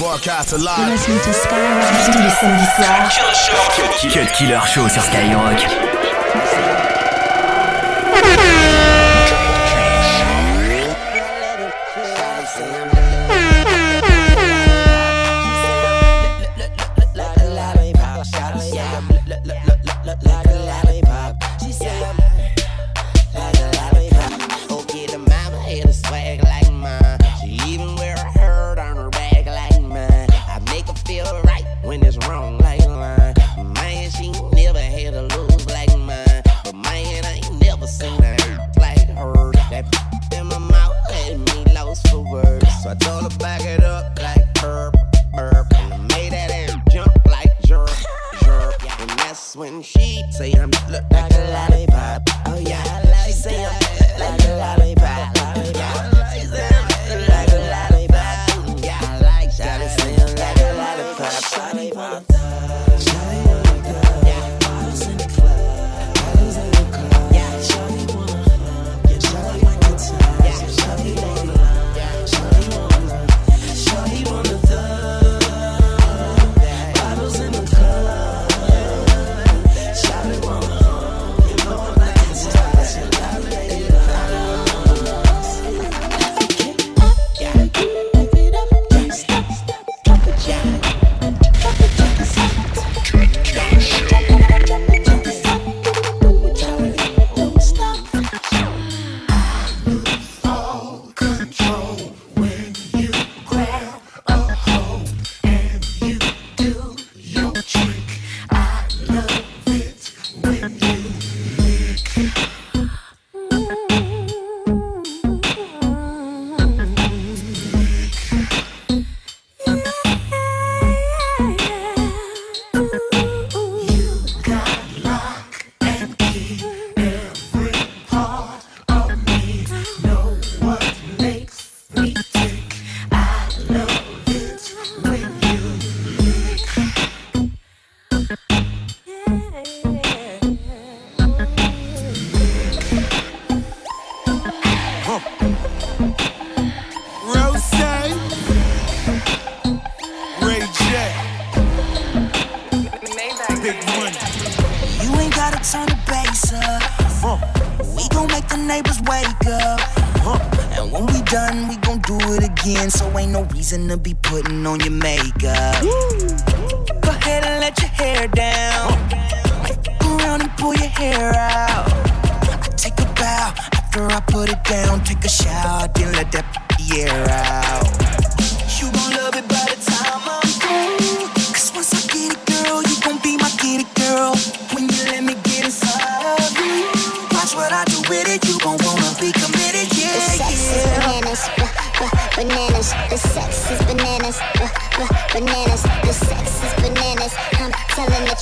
Broadcast live. You're listening to Skyrock. Tous les samedis soirs. Cut Killer Show sur Skyrock. neighbors wake up. Huh. And when we done, we gon' do it again. So ain't no reason to be putting on your makeup. Go ahead and let your hair down. Go around and pull your hair out. I take a bow after I put it down. Take a shower, then let that air out.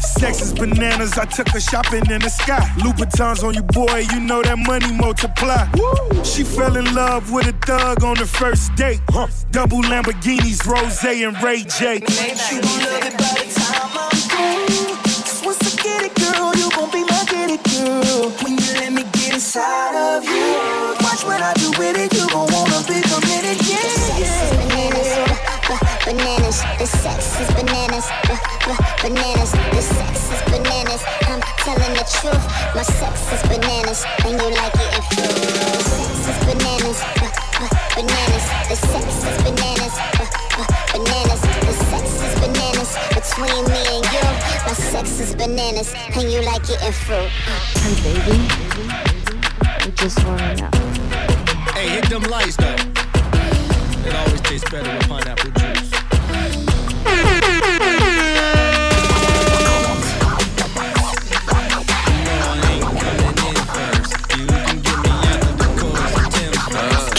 Huh. Sex is bananas, I took her shopping in the sky. Louboutins on you, boy, you know that money multiply. Woo. She fell in love with a thug on the first date. Huh. Double Lamborghinis, Rose and Ray J. She love it by the time I'm through. Just once I get it, girl, you gon' be my get it, girl. When you let me get inside of you, watch what I do with it, you gon' wanna be committed, yeah. yeah. Bananas, uh, the sex is bananas, uh, bananas, the sex is bananas. I'm telling the truth, my sex is bananas, and you like it if you. The sex is bananas, uh, uh, bananas, the sex is bananas, uh, bananas, the sex is bananas between me and you. My sex is bananas, and you like it in fruit. Hey baby, I just wanna know. Hey, hit them lights though. It always tastes better with pineapple juice.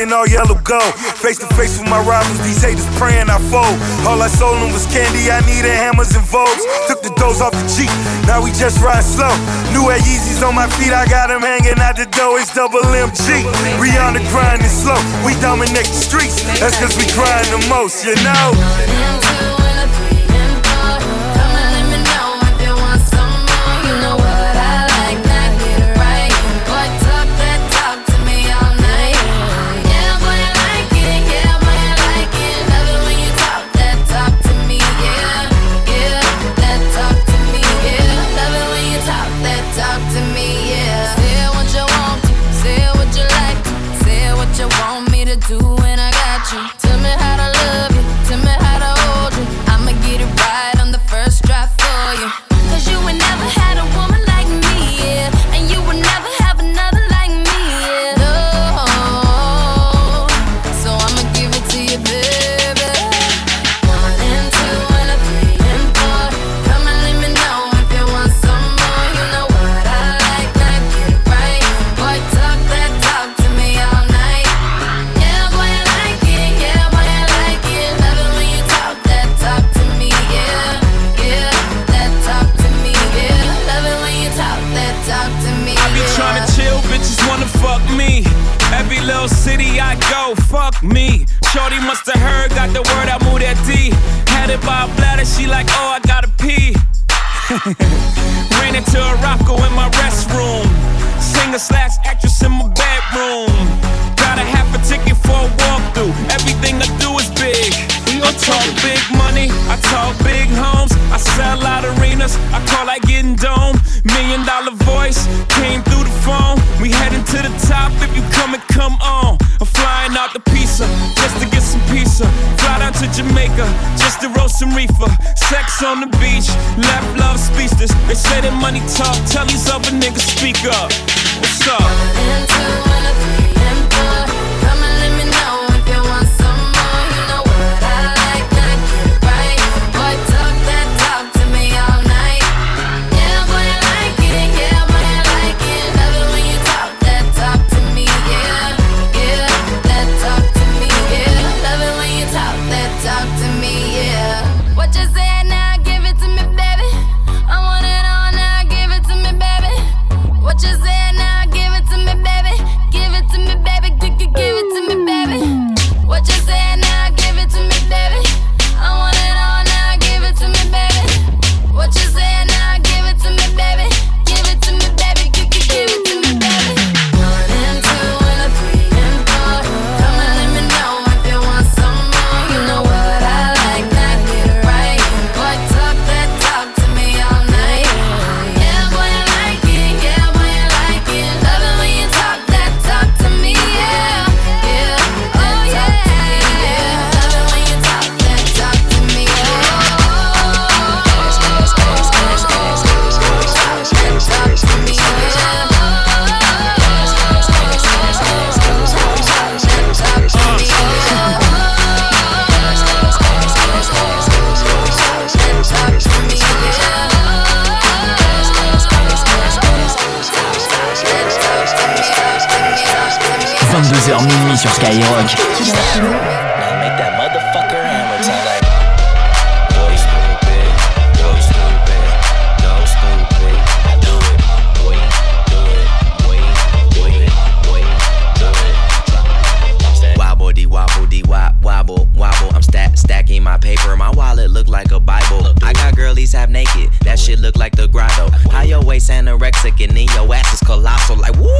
Rocking all yellow gold. Face to face with my rivals, these haters praying I fold. All I sold them was candy, I needed hammers and vogues. Took the dose off the Jeep, now we just ride slow. New Air Yeezys on my feet, I got them hanging out the door, it's double MG. We on the grind and slow, we dominate the streets. That's cause we grind the most, you know. visa just to get some pizza. Fly down to Jamaica just to roast some reefer. Sex on the beach, left love speechless. They say that money talk, tell these other niggas speak up. What's up? Now make that motherfucker hammer time stupid. Stupid. No, stupid. I do it. Boy, do it. Boy, do it. Boy, do it. Wobble, de wobble, de wop, wobble, wobble. I'm stack, stacking my paper. My wallet look like a Bible. I got girlies half naked. That shit look like the grotto. How your waist anorexic and then your ass is colossal. Like, woo!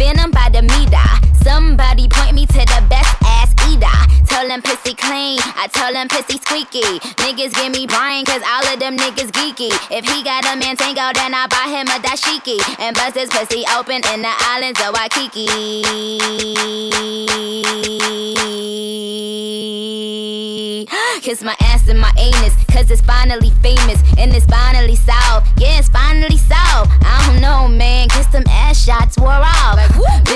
Venom by the meter. Somebody point me to the best ass eater. Tell them pussy clean, I tell them pussy squeaky. Niggas give me brain, cause all of them niggas geeky. If he got a mantango, then I buy him a dashiki. And bust his pussy open in the islands of Waikiki. Kiss my ass and my anus, cause it's finally famous and it's finally solved. Yeah, it's finally solved.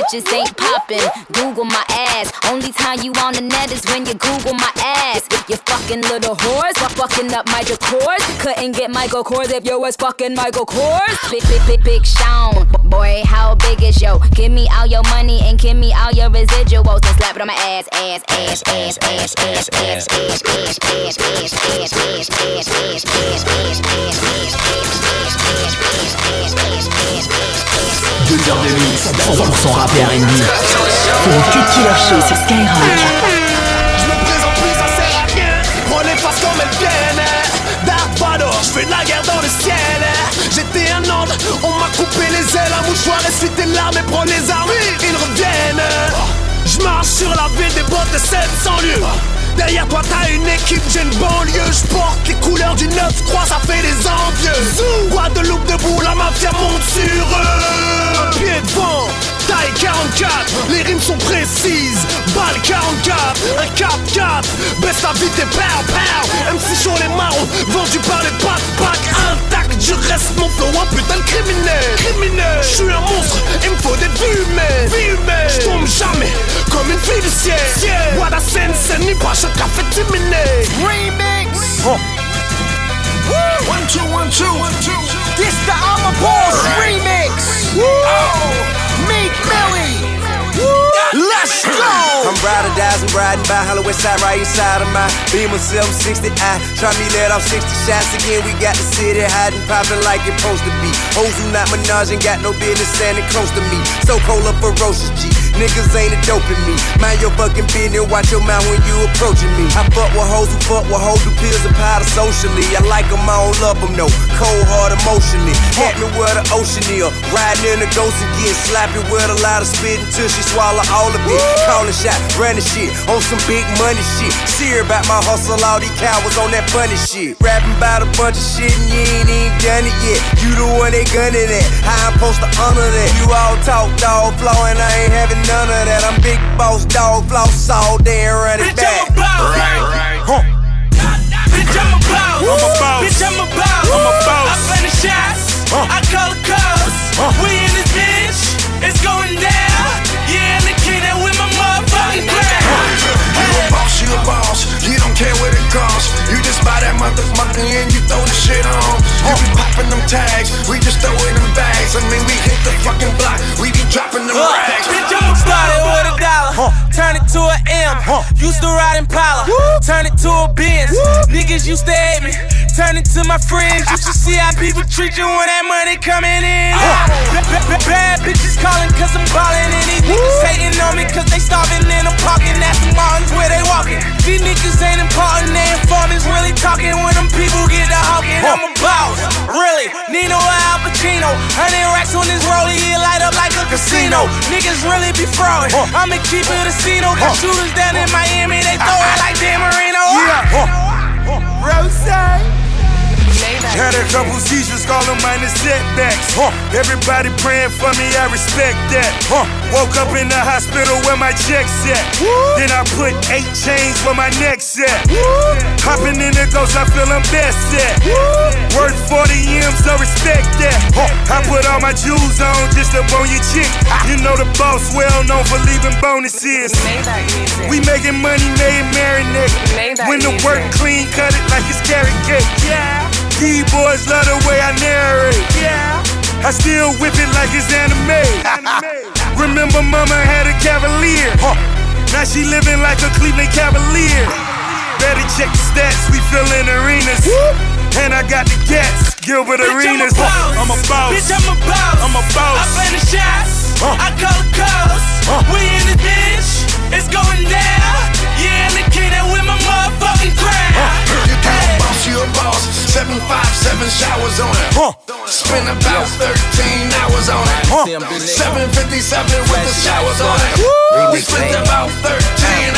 Bitches ain't popping. Google my ass. Only time you on the net is when you Google my ass. You fucking little whores, for fucking up Michael Kors. Couldn't get Michael Kors if yo was fucking Michael Kors. Big, big, big, big Sean. Boy, how big is yo? Give me all your money and give me all your residuals and slap it on my ass, ass, ass, ass, ass, ass, ass, ass, ass, ass, ass, ass, ass, Deux heures de mix, 100% rap et R&B. C'est le Cut Killer Show sur Skyrock. Je me présente plus, ça sert à rien. Prends les faces comme elles viennent. Dark Vador, je fais la guerre dans le ciel. J'étais un Nantes, on m'a coupé les ailes. Un mouchoir, essuie tes larmes et prends les armes. Ils reviennent. Je marche sur la ville des bottes de 700 lieux. Derrière toi t'as une équipe, j'ai une banlieue Je porte les couleurs du 9-3, ça fait des envieux Guadeloupe debout, la mafia monte sur eux Un pied devant, taille 44 Les rimes sont précises, balle 44 Un 4-4, baisse ta vie t'es pow pow MC chaud les marrons, vendu par les pack pack Intact, je reste mon flow, un putain de criminel. Criminel, je suis un monstre, il me faut des vues humaines Vie humaine, je tombe jamais comme une fille du ciel. La scène, c'est ni pas chaque café terminé Remix. One, two, one, two, one, two. This the I'm a Boss remix. Oh, Let's go! I'm ride or I'm riding by Holloway side, right inside of my Beamer 760. I try me let off 60 shots again. We got the city hiding, popping like it's supposed to be. Hoes who not menage and got no business standing close to me. So cold up ferocious G. Niggas ain't a dope in me. Mind your fucking business, watch your mouth when you approaching me. I fuck with hoes who fuck with hoes who pills and powder socially. I like them, I don't love them, no. Cold heart emotionally. Hit me where the ocean is. Riding in a ghost getting slappy with a lot of spit until she swallow all of it. Calling shot, running shit on some big money shit. See her about my hustle, all these cowards on that funny shit. Rapping about a bunch of shit and you ain't even done it yet. You the one they gunning at. How I'm supposed to honor that? You all talk dog flow and I ain't having none of that. I'm big boss dog floss all day and run it Bitch, back. I'm a boss. Right, right. Huh. Bitch, I'm a boss. I'm a boss. Bitch, I'm a boss. I'm a boss. I play the shots. Huh. I call the calls. Huh. We in this bitch. It's going down. Motherfucker and you throw the shit on. You be popping them tags, we just throw in them bags. I mean, we hit the fucking block, we be dropping them rags. Bitch, I'm started with a dollar, turn it to an M. Used to ride Impala, turn it to a Benz. Niggas used to hate me, turn it to my friends. You should see how people treat you when that money coming in. Ah. Bad, bad, bitches calling cause I'm ballin', and these niggas hating on me cause they starving and I'm parking Aston Martins where they walking. These niggas ain't important, they informants really talking when them people get to hawking. I'm a boss, really. Nino Al Pacino, hundred racks on this rollie, it light up like a casino. Niggas really be frauding. I'ma keep it a casino. Got shooters down in Miami, they throw it like Dan Marino. Yeah. Rose. Had a couple seizures, call them minor setbacks. Huh. Everybody praying for me, I respect that. Huh. Woke up in the hospital where my check's at. Then I put eight chains where my neck's at. Hopping in the ghost, I feel I'm best at. Worth 40 M's, I respect that. Huh. I put all my jewels on just to on your chick. You know the boss well known for leaving bonuses. We making money, made marinate. When the work clean, cut it like it's carrot cake. Yeah. Boys love the way I narrate. Yeah. I still whip it like it's anime. Remember, mama had a Cavalier. Now she living like a Cleveland Cavalier. Better check the stats, we fillin' arenas. And I got the cats, Gilbert Bitch, Arenas. I'm a boss. I'm a boss. Bitch, I'm a boss. I'm a boss. I play the shots. Huh. I call the calls. Huh. We in this bitch. It's going down. Yeah, and the showers on Spent about 13 hours on it. 757 with the showers on it. We spent about 13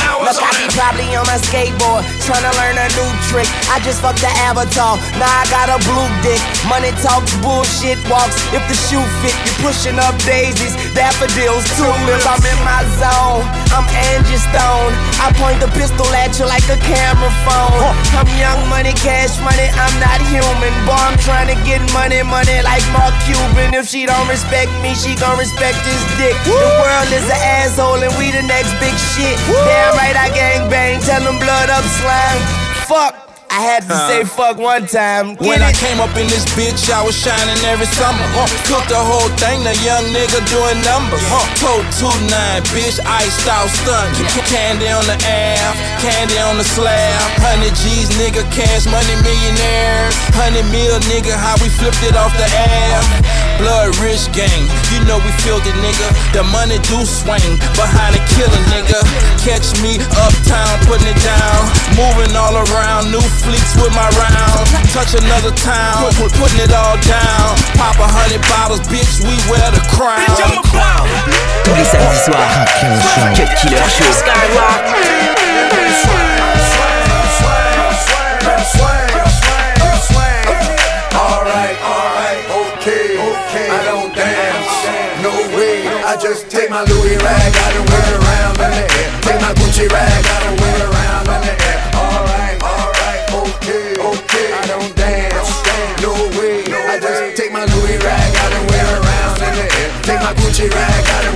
hours Look, on I be it. probably on my skateboard, trying to learn a new trick. I just fucked the avatar, now I got a blue dick. Money talks, bullshit walks. If the shoe fit, you're pushing up daisies, daffodils, tulips. I'm in my zone, I'm Angie Stone. I point the pistol at you like a camera phone. I'm young money, cash money, I'm not human. Boy, I'm trying to get money, money like Mark Cuban. If she don't respect me, she gon' respect his dick. The world is an asshole and we the next big shit. Damn right, I gang bang, tell them blood up slime. Fuck. I had to say fuck one time. Get When I came up in this bitch, I was shining every summer. Huh. Cooked the whole thing, the young nigga doing numbers. Huh. Code 29, bitch, iced out stun. Candy on the air, candy on the slab. 100 G's, nigga, cash money millionaires. 100 mil, nigga, how we flipped it off the air. Blood rich gang, you know we filthy, nigga. The money do swing behind a killer, nigga. Catch me uptown, putting it down. Moving all around, new fleets with my rounds. Touch another town, putting it all down. Pop a hundred bottles, bitch, we wear the crown. Tous les samedis soirs, Cut Killer Show. Alright, alright, Just take my Louis rag, I don't wear it around in the air. Take my Gucci rag, I don't wear it around in the air. Alright, alright, okay, okay. I don't dance, no way. I just take my Louis rag, I don't wear it around in the air. Take my Gucci rag, I don't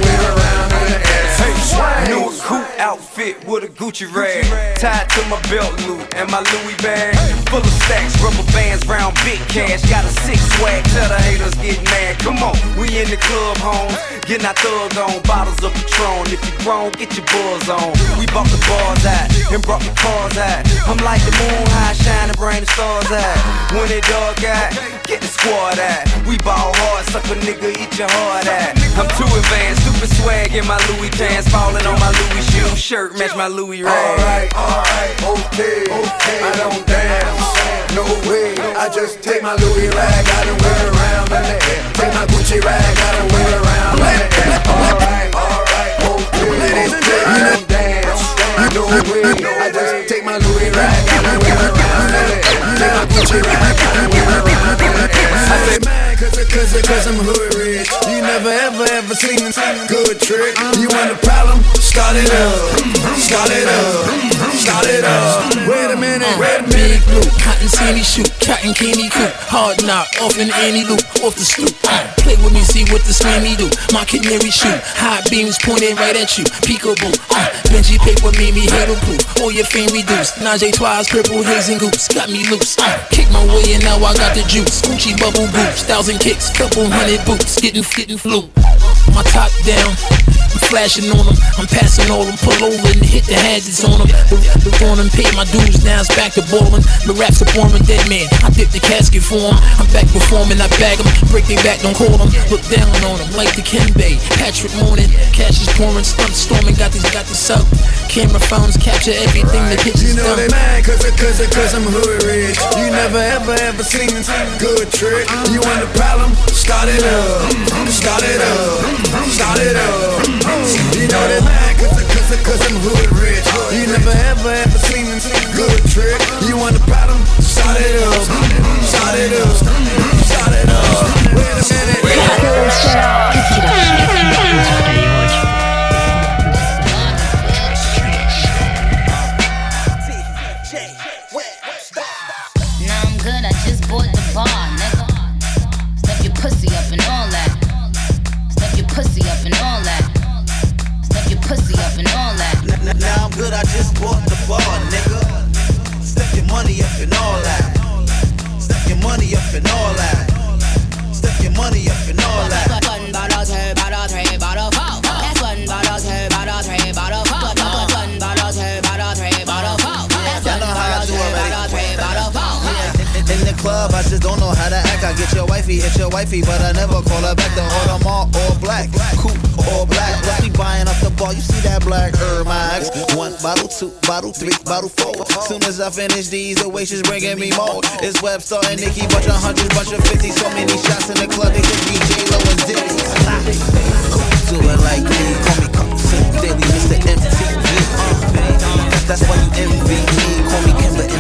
with a Gucci rag tied to my belt loop and my Louis bag full of stacks, rubber bands, round big cash. Got a six swag, tell the haters get mad. Come on, we in the club, home, getting our thug on, bottles of Patron. If you grown, get your buzz on. We bought the bars out and brought the cars out. I'm like the moon high, shining, bring the stars out. When it dark out, get the squad out. We ball hard, suck a nigga, eat your heart out. I'm too advanced, stupid swag in my Louis pants, falling on my Louis shoe shirt, match my Louis rag. Alright, alright, okay, okay. I don't dance, no way. I just take my Louis rag, I don't wear around in the air. Take my Gucci rag, I don't wear around in the air. Alright, alright, okay, okay. I don't dance, no way. I just take my Louis rag, I don't wear it around in the air. Take my Gucci rag, I don't wear around in the air. I say, man, cause, cause, cause I'm hood rich. You never ever ever seen a good trick. You want a problem? Start it up, start it up, start it up. Wait a minute, wait a minute. Big blue, cotton candy shoot, cotton candy coop, hard knock, off in any loop, off the stoop. Uh, play with me, see what the slammy do. My canary shoot, high beams pointed right at you. Peekaboo, uh, Benji paper made me proof. All your fame reduced. Najee twice, purple haze and goops, got me loose. Uh, kick my way and now I got the juice. Gucci bubble boots, thousand kicks, couple hundred boots, getting getting flu. My top down. I'm flashing on them, I'm passing all them, pull over and hit the hazards on them. The, the on them, pay my dues, now it's back to ballin'. The raps are boring, dead man. I dip the casket for for 'em. I'm back performing, I bag 'em, break their back, don't call 'em. Look down on 'em like Dikembe. Patrick Mourning, cash is pouring, stunt storming, got this, got this up. Camera phones capture everything, the You pictures know they mad cause, cause, cause I'm hood rich. You never ever ever seen a good trick. You want a problem? Start it up, start it up, start it up. You know they mad cause, cause, cause I'm hood rich. You never ever ever seen a good trick. You want a problem? Start it up, start it up, start it up. Wait a minute. Wait a minute. good, I just bought the bar, nigga. Step your money up and all that. Step your money up and all that. Step your money up and all that. One bottle, two bottle, three bottle, four. That's one bottle, two bottle, three bottle, four. One bottle, two bottle, three bottle, four. In the club, I just don't know how I get your wifey, hit your wifey, but I never call her back. The order all all black, coupe all black. Let's buying off the bar, you see that black Hermes. One bottle, two bottle, three bottle, four. Soon as I finish these, the waitress bringing me more. It's Webster and Nikki, bunch of hundreds, bunch of fifties. So many shots in the club, they could be J-Lo and Diddy. Do it like me, call me Compton Daily, Mr. MTV. Uh, that's why you envy me, call me Kimber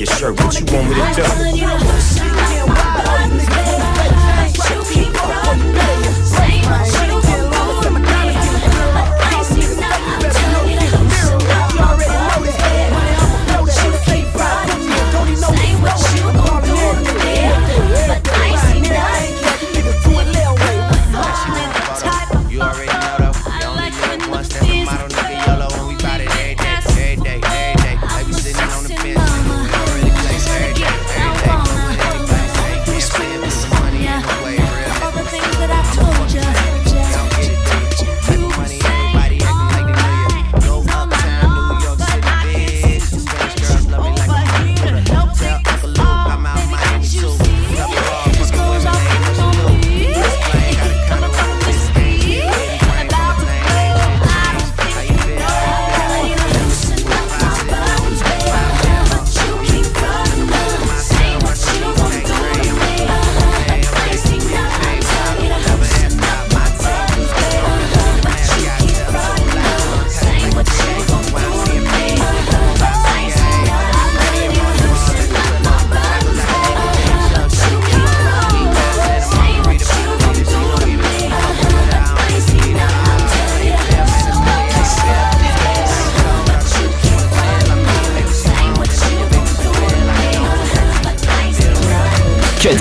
your shirt. What you want me to do?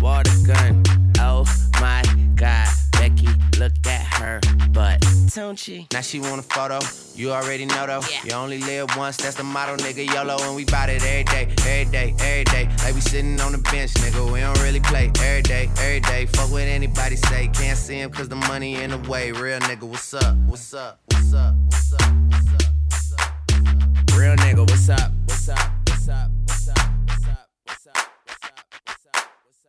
water gun. Oh my god, Becky, look at her butt. Don't she? Now she want a photo. You already know though. Yeah. You only live once, that's the motto, nigga. YOLO, and we bout it every day, every day, every day. Like we sitting on the bench, nigga. We don't really play every day, every day. Fuck what anybody say. Can't see him cause the money in the way. Real nigga, what's up? What's up? What's up? What's up? What's up? What's up? What's up? Real nigga, what's up? What's up? What's up?